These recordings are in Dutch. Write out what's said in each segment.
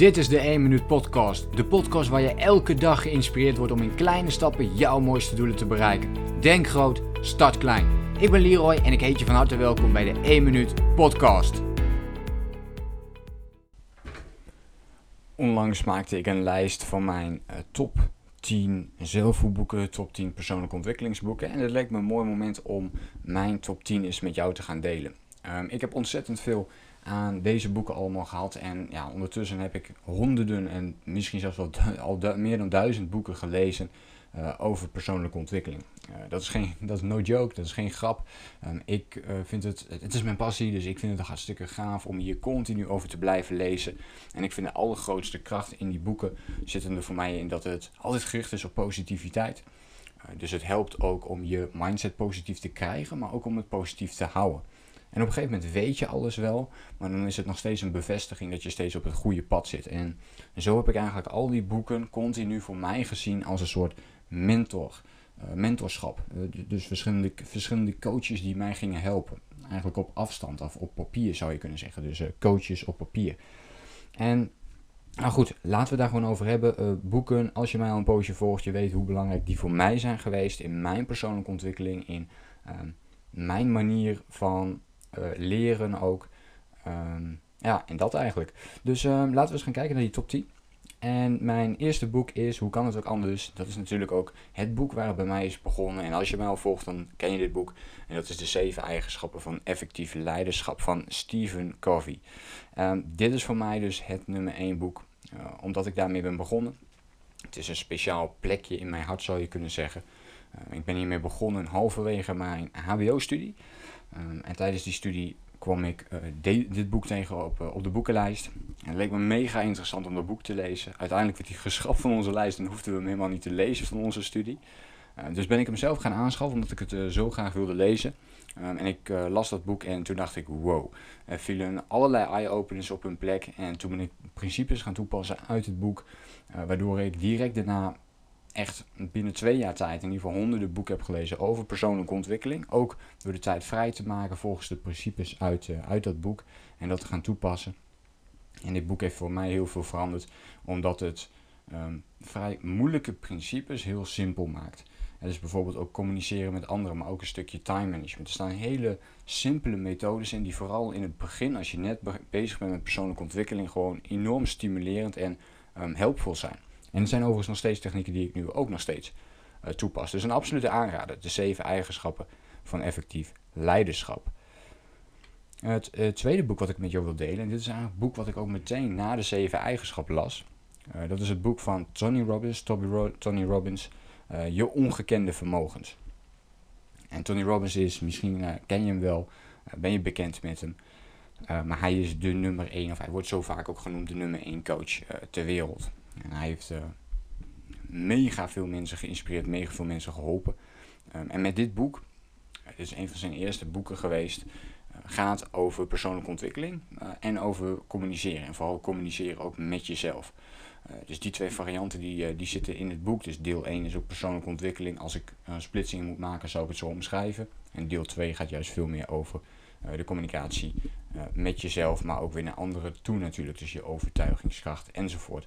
Dit is de 1 Minuut Podcast. De podcast waar je elke dag geïnspireerd wordt om in kleine stappen jouw mooiste doelen te bereiken. Denk groot, start klein. Ik ben Leroy en ik heet je van harte welkom bij de 1 Minuut Podcast. Onlangs maakte ik een lijst van mijn uh, top 10 zelfvoetboeken, top 10 persoonlijke ontwikkelingsboeken. En het leek me een mooi moment om mijn top 10 eens met jou te gaan delen. Um, ik heb ontzettend veel aan deze boeken allemaal gehad. En ja, ondertussen heb ik honderden en misschien zelfs wel al meer dan duizend boeken gelezen uh, over persoonlijke ontwikkeling. Uh, dat, is geen, dat is no joke, dat is geen grap. Um, ik uh, vind het, het is mijn passie, dus ik vind het hartstikke gaaf om hier continu over te blijven lezen. En ik vind de allergrootste kracht in die boeken zitten er voor mij in dat het altijd gericht is op positiviteit. dus het helpt ook om je mindset positief te krijgen, maar ook om het positief te houden. En op een gegeven moment weet je alles wel, maar dan is het nog steeds een bevestiging dat je steeds op het goede pad zit. En zo heb ik eigenlijk al die boeken continu voor mij gezien als een soort mentor, uh, mentorschap. Uh, dus verschillende, verschillende coaches die mij gingen helpen. Eigenlijk op afstand, of op papier zou je kunnen zeggen. Dus uh, coaches op papier. En nou goed, laten we daar gewoon over hebben. boeken, als je mij al een poosje volgt, je weet hoe belangrijk die voor mij zijn geweest in mijn persoonlijke ontwikkeling, in ehm, mijn manier van leren ook. Um, ja, en dat eigenlijk. Dus um, laten we eens gaan kijken naar die top 10. En mijn eerste boek is Hoe kan het ook anders? Dat is natuurlijk ook het boek waar het bij mij is begonnen. En als je mij al volgt, dan ken je dit boek. En dat is de zeven eigenschappen van effectief leiderschap van Stephen Covey. Um, dit is voor mij dus het nummer 1 boek, uh, omdat ik daarmee ben begonnen. Het is een speciaal plekje in mijn hart, zou je kunnen zeggen. Ik ben hiermee begonnen halverwege mijn HBO-studie. Um, en tijdens die studie kwam ik uh, dit boek tegen op, uh, op de boekenlijst. En het leek me mega interessant om dat boek te lezen. Uiteindelijk werd hij geschrapt van onze lijst en hoefden we hem helemaal niet te lezen van onze studie. Uh, dus ben ik hem zelf gaan aanschaffen omdat ik het zo graag wilde lezen. Um, en ik las dat boek en toen dacht ik, wow. Er vielen allerlei eye-openers op hun plek. En toen ben ik principes gaan toepassen uit het boek. waardoor ik direct daarna echt binnen twee jaar tijd in ieder geval honderden boeken heb gelezen over persoonlijke ontwikkeling. Ook door de tijd vrij te maken volgens de principes uit, uh, uit dat boek en dat te gaan toepassen. En dit boek heeft voor mij heel veel veranderd, omdat het um, vrij moeilijke principes heel simpel maakt. Dus bijvoorbeeld ook communiceren met anderen, maar ook een stukje time management. Er staan hele simpele methodes in die vooral in het begin, als je net bezig bent met persoonlijke ontwikkeling, gewoon enorm stimulerend en um, helpvol zijn. En er zijn overigens nog steeds technieken die ik nu ook nog steeds uh, toepas. Dus een absolute aanrader. De zeven eigenschappen van effectief leiderschap. Het uh, tweede boek wat ik met jou wil delen, en dit is een boek wat ik ook meteen na de zeven eigenschappen las. Uh, dat is het boek van Tony Robbins, Ro Tony Robbins, Je ongekende vermogens. En Tony Robbins is, misschien ken je hem wel, ben je bekend met hem. maar hij is de nummer 1, of hij wordt zo vaak ook genoemd de nummer 1 coach ter wereld. En hij heeft uh, mega veel mensen geïnspireerd, mega veel mensen geholpen. Um, en met dit boek, het is een van zijn eerste boeken geweest, uh, gaat over persoonlijke ontwikkeling uh, en over communiceren. En vooral communiceren ook met jezelf. dus die twee varianten die, die zitten in het boek. Dus deel 1 is ook persoonlijke ontwikkeling. Als ik een splitsing moet maken, zou ik het zo omschrijven. En deel 2 gaat juist veel meer over de communicatie met jezelf, maar ook weer naar anderen toe natuurlijk. Dus je overtuigingskracht enzovoort.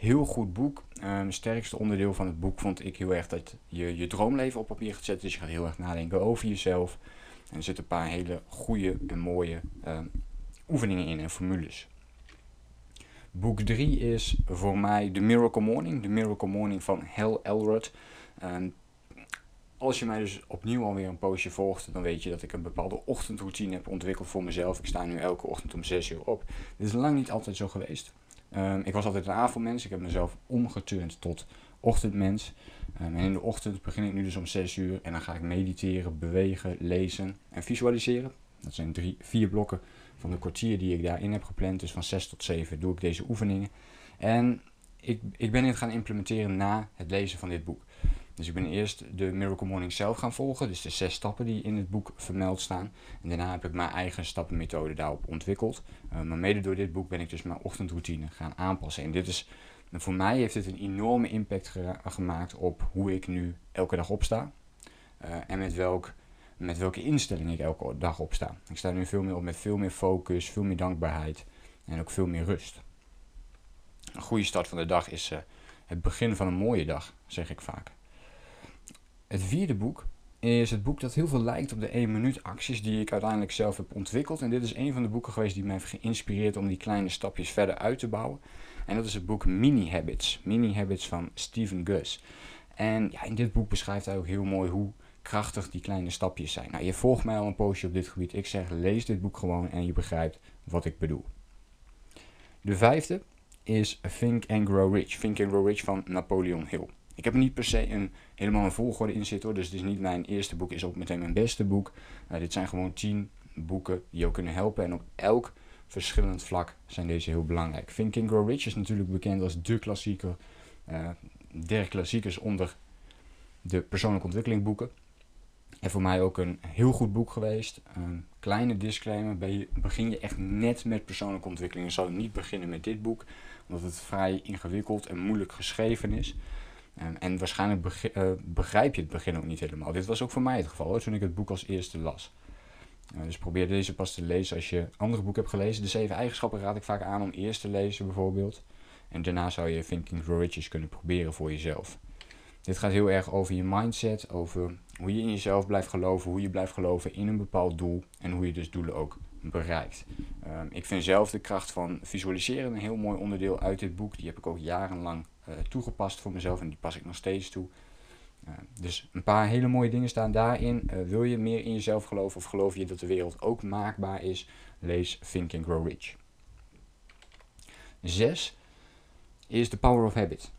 Heel goed boek. Um, het sterkste onderdeel van het boek vond ik heel erg dat je je droomleven op papier gaat zetten. Dus je gaat heel erg nadenken over jezelf. En er zitten een paar hele goede en mooie um, oefeningen in en formules. Boek 3 is voor mij The Miracle Morning. The Miracle Morning van Hal Elrod. Um, als je mij dus opnieuw alweer een poosje volgt, dan weet je dat ik een bepaalde ochtendroutine heb ontwikkeld voor mezelf. Ik sta nu elke ochtend om 6 uur op. Dit is lang niet altijd zo geweest. Um, ik was altijd een avondmens. Ik heb mezelf omgeturnd tot ochtendmens. Um, en in de ochtend begin ik nu dus om 6 uur. En dan ga ik mediteren, bewegen, lezen en visualiseren. Dat zijn drie, vier blokken van de kwartier die ik daarin heb gepland. Dus van 6 tot 7 doe ik deze oefeningen. En ik, ik ben dit gaan implementeren na het lezen van dit boek. Dus ik ben eerst de Miracle Morning zelf gaan volgen, dus de zes stappen die in het boek vermeld staan. En daarna heb ik mijn eigen stappenmethode daarop ontwikkeld. Uh, maar mede door dit boek ben ik dus mijn ochtendroutine gaan aanpassen. En dit is, voor mij heeft dit een enorme impact gemaakt op hoe ik nu elke dag opsta. Uh, en met, welk, met welke instelling ik elke dag opsta. Ik sta nu veel meer op met veel meer focus, veel meer dankbaarheid en ook veel meer rust. een goede start van de dag is het begin van een mooie dag, zeg ik vaak. Het vierde boek is het boek dat heel veel lijkt op de 1 minuut acties die ik uiteindelijk zelf heb ontwikkeld. En dit is een van de boeken geweest die mij heeft geïnspireerd om die kleine stapjes verder uit te bouwen. En dat is het boek Mini Habits. Mini Habits van Stephen Gus. En ja, in dit boek beschrijft hij ook heel mooi hoe krachtig die kleine stapjes zijn. Nou, je volgt mij al een poosje op dit gebied. Ik zeg, lees dit boek gewoon en je begrijpt wat ik bedoel. De vijfde is Think and Grow Rich. Think and Grow Rich van Napoleon Hill. Ik heb er niet per se een, helemaal een volgorde in zitten hoor. Dus het is niet mijn eerste boek, is ook meteen mijn beste boek. Uh, dit zijn gewoon tien boeken die jou kunnen helpen. En op elk verschillend vlak zijn deze heel belangrijk. Think and Grow Rich is natuurlijk bekend als de klassieker. Uh, der klassiekers onder de persoonlijke ontwikkeling boeken. En voor mij ook een heel goed boek geweest. Een kleine disclaimer, begin je echt net met persoonlijke ontwikkeling. Je zou niet beginnen met dit boek, omdat het vrij ingewikkeld en moeilijk geschreven is. Ehm, en waarschijnlijk eh, begrijp je het begin ook niet helemaal. Dit was ook voor mij het geval hoor, toen ik het boek als eerste las. Uh, dus probeer deze pas te lezen als je andere boeken hebt gelezen. De zeven eigenschappen raad ik vaak aan om eerst te lezen bijvoorbeeld. En daarna zou je Thinking Grow Riches kunnen proberen voor jezelf. Dit gaat heel erg over je mindset, over hoe je in jezelf blijft geloven, hoe je blijft geloven in een bepaald doel en hoe je dus doelen ook bereikt. Um, ik vind zelf de kracht van visualiseren een heel mooi onderdeel uit dit boek. Die heb ik ook jarenlang toegepast voor mezelf en die pas ik nog steeds toe. Uh, dus een paar hele mooie dingen staan daarin. Uh, wil je meer in jezelf geloven of geloof je dat de wereld ook maakbaar is? Lees Think and Grow Rich. Zes is The Power of Habit.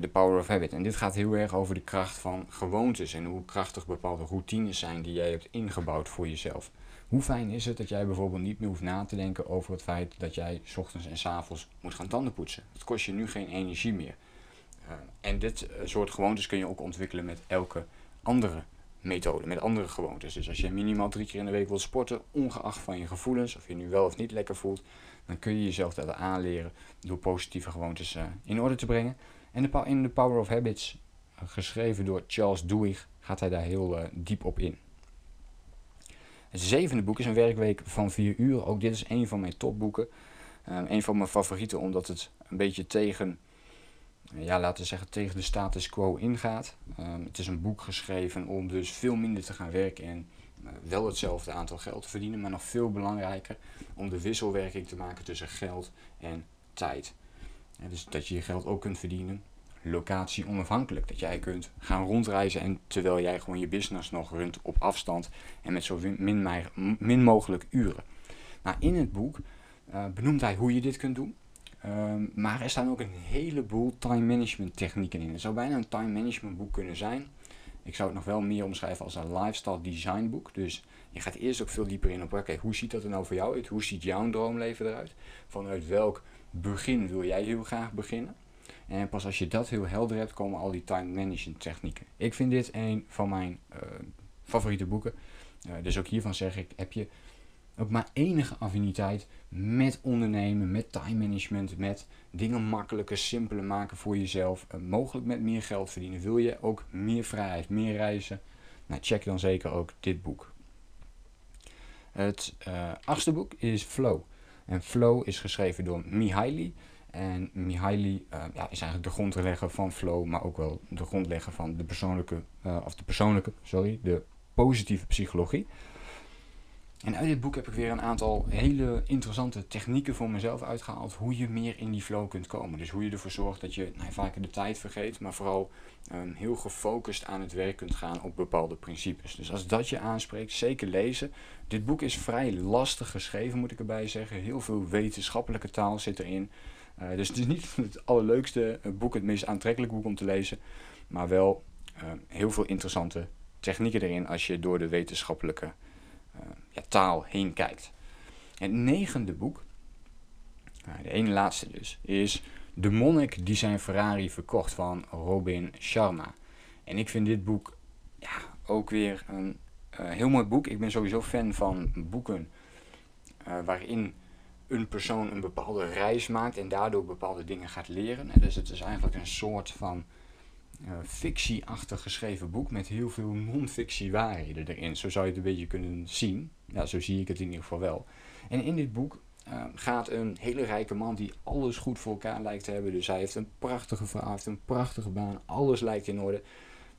De Power of Habit. En dit gaat heel erg over de kracht van gewoontes en hoe krachtig bepaalde routines zijn die jij hebt ingebouwd voor jezelf. Hoe fijn is het dat jij bijvoorbeeld niet meer hoeft na te denken over het feit dat jij s ochtends en s avonds moet gaan tanden poetsen? Het kost je nu geen energie meer. Uh, en dit eh, soort gewoontes kun je ook ontwikkelen met elke andere methode, met andere gewoontes. Dus als je minimaal drie keer in de week wilt sporten, ongeacht van je gevoelens, of je nu wel of niet lekker voelt, dan kun je jezelf dat aanleren door positieve gewoontes uh, in orde te brengen. En in The Power of Habits, geschreven door Charles Duhigg, gaat hij daar heel diep op in. Het zevende boek is een werkweek van 4 uur. Ook dit is een van mijn topboeken. Uh, een van mijn favorieten omdat het een beetje tegen, ja, laten we zeggen, tegen de status quo ingaat. Um, het is een boek geschreven om dus veel minder te gaan werken en uh, wel hetzelfde aantal geld te verdienen. Maar nog veel belangrijker om de wisselwerking te maken tussen geld en tijd. dus dat je je geld ook kunt verdienen locatie onafhankelijk. Dat jij kunt gaan rondreizen en terwijl jij gewoon je business nog runt op afstand en met zo min, mogelijk uren. Nou, in het boek uh, benoemt hij hoe je dit kunt doen. Ehm, maar er staan ook een heleboel time management technieken in. Het zou bijna een time management boek kunnen zijn. Ik zou het nog wel meer omschrijven als een lifestyle design boek. Dus je gaat eerst ook veel dieper in op, oké, hoe ziet dat er nou voor jou uit? Hoe ziet jouw droomleven eruit? Vanuit welk begin wil jij heel graag beginnen? En pas als je dat heel helder hebt, komen al die time management technieken. Ik vind dit een van mijn uh, favoriete boeken. Uh, dus ook hiervan zeg ik, heb je ook maar enige affiniteit met ondernemen, met time management, met dingen makkelijker, simpeler maken voor jezelf, uh, mogelijk met meer geld verdienen. Wil je ook meer vrijheid, meer reizen? Nou, check dan zeker ook dit boek. Het achtste boek is Flow. En Flow is geschreven door Mihaly. En Mihaly uh, ja, is eigenlijk de grondlegger van flow, maar ook wel de grondlegger van de persoonlijke, uh, of de persoonlijke, sorry, de positieve psychologie. En uit dit boek heb ik weer een aantal hele interessante technieken voor mezelf uitgehaald. Hoe je meer in die flow kunt komen. Dus hoe je ervoor zorgt dat je nou, vaker de tijd vergeet. Maar vooral um, heel gefocust aan het werk kunt gaan op bepaalde principes. Dus als dat je aanspreekt, zeker lezen. Dit boek is vrij lastig geschreven, moet ik erbij zeggen. Heel veel wetenschappelijke taal zit erin. Uh, dus het is niet het allerleukste boek, het meest aantrekkelijk boek om te lezen. Maar wel uh, heel veel interessante technieken erin als je door de wetenschappelijke uh, ja, taal heen kijkt. Het negende boek, de ene laatste dus, is De monnik die zijn Ferrari verkocht van Robin Sharma. En ik vind dit boek ja, ook weer een heel mooi boek. Ik ben sowieso fan van boeken waarin een persoon een bepaalde reis maakt en daardoor bepaalde dingen gaat leren. Dus het is eigenlijk een soort van uh, fictieachtig geschreven boek met heel veel non-fictie waarheden erin. Zo zou je het een beetje kunnen zien. Ja, zo zie ik het in ieder geval wel. En in dit boek ehm, gaat een hele rijke man die alles goed voor elkaar lijkt te hebben. Dus hij heeft een prachtige vrouw, een prachtige baan, alles lijkt in orde.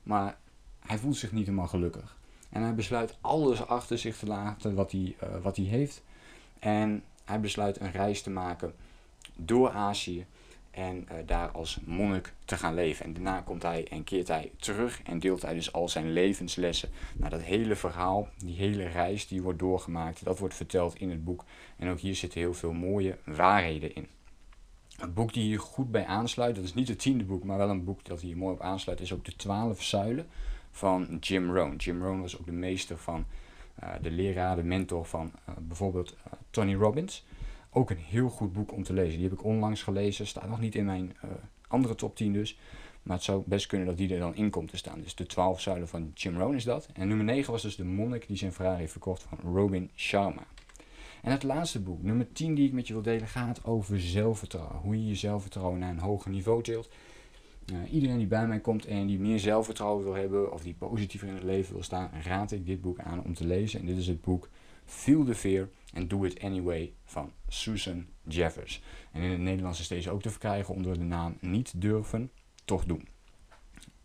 Maar hij voelt zich niet helemaal gelukkig. En hij besluit alles achter zich te laten wat hij, uh, wat hij heeft. En hij besluit een reis te maken door Azië en uh, daar als monnik te gaan leven. En daarna komt hij en keert hij terug en deelt hij dus al zijn levenslessen. Nou, dat hele verhaal, die hele reis die wordt doorgemaakt, dat wordt verteld in het boek. En ook hier zitten heel veel mooie waarheden in. Een boek die hier goed bij aansluit, dat is niet het tiende boek, maar wel een boek dat hier mooi op aansluit, is ook de Twaalf Zuilen van Jim Rohn. Jim Rohn was ook de meester van, de leraar, de mentor van uh, bijvoorbeeld uh, Tony Robbins. Ook een heel goed boek om te lezen. Die heb ik onlangs gelezen, staat nog niet in mijn andere top 10 dus. Maar het zou best kunnen dat die er dan in komt te staan. Dus de 12 zuilen van Jim Rohn is dat. En nummer 9 was dus de monnik die zijn Ferrari heeft verkocht van Robin Sharma. En het laatste boek, nummer 10 die ik met je wil delen, gaat over zelfvertrouwen. Hoe je je zelfvertrouwen naar een hoger niveau tilt. Uh, iedereen die bij mij komt en die meer zelfvertrouwen wil hebben of die positiever in het leven wil staan, raad ik dit boek aan om te lezen. En dit is het boek Feel the Fear and Do It Anyway van Susan Jeffers. En in het Nederlands is deze ook te verkrijgen onder de naam Niet durven, toch doen.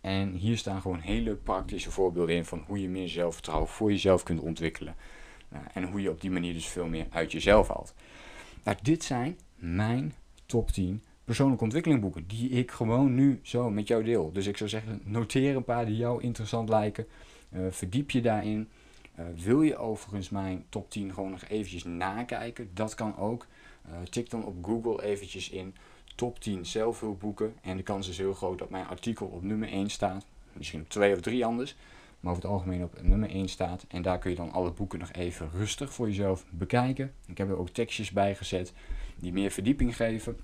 En hier staan gewoon hele praktische voorbeelden in van hoe je meer zelfvertrouwen voor jezelf kunt ontwikkelen. Uh, en hoe je op die manier dus veel meer uit jezelf haalt. Nou, dit zijn mijn top 10 persoonlijke ontwikkelingboeken die ik gewoon nu zo met jou deel. Dus ik zou zeggen, noteer een paar die jou interessant lijken. Uh, verdiep je daarin. Uh, wil je overigens mijn top 10 gewoon nog eventjes nakijken? Dat kan ook. Uh, tik dan op Google eventjes in top 10 zelfhulpboeken. En de kans is heel groot dat mijn artikel op nummer 1 staat. Misschien op 2 of 3 anders. Maar over het algemeen op nummer 1 staat. En daar kun je dan alle boeken nog even rustig voor jezelf bekijken. Ik heb er ook tekstjes bij gezet die meer verdieping geven.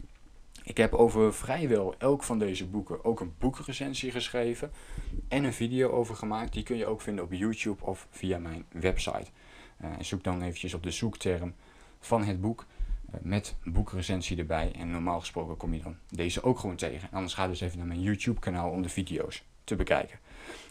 Ik heb over vrijwel elk van deze boeken ook een boekrecensie geschreven en een video over gemaakt. Die kun je ook vinden op YouTube of via mijn website. Uh, zoek dan eventjes op de zoekterm van het boek uh, met boekrecensie erbij. En normaal gesproken kom je dan deze ook gewoon tegen. Anders ga dus even naar mijn YouTube kanaal om de video's te bekijken.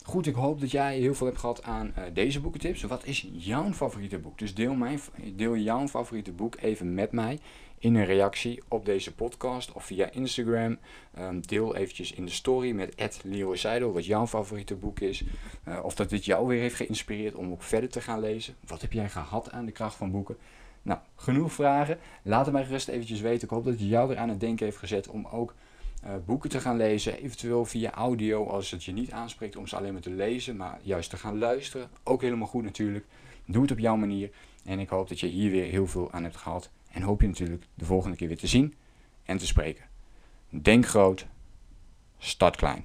Goed, ik hoop dat jij heel veel hebt gehad aan uh, deze boekentips. Wat is jouw favoriete boek? Dus deel, mijn, deel jouw favoriete boek even met mij in een reactie op deze podcast of via Instagram. Um, deel eventjes in de story met Seidel wat jouw favoriete boek is. Uh, of dat dit jou weer heeft geïnspireerd om ook verder te gaan lezen. Wat heb jij gehad aan de kracht van boeken? Nou, genoeg vragen. Laat het mij gerust eventjes weten. Ik hoop dat het jou weer aan het denken heeft gezet om ook boeken te gaan lezen. Eventueel via audio als het je niet aanspreekt om ze alleen maar te lezen, maar juist te gaan luisteren. Ook helemaal goed natuurlijk. Doe het op jouw manier. En ik hoop dat je hier weer heel veel aan hebt gehad. En hoop je natuurlijk de volgende keer weer te zien en te spreken. Denk groot, start klein.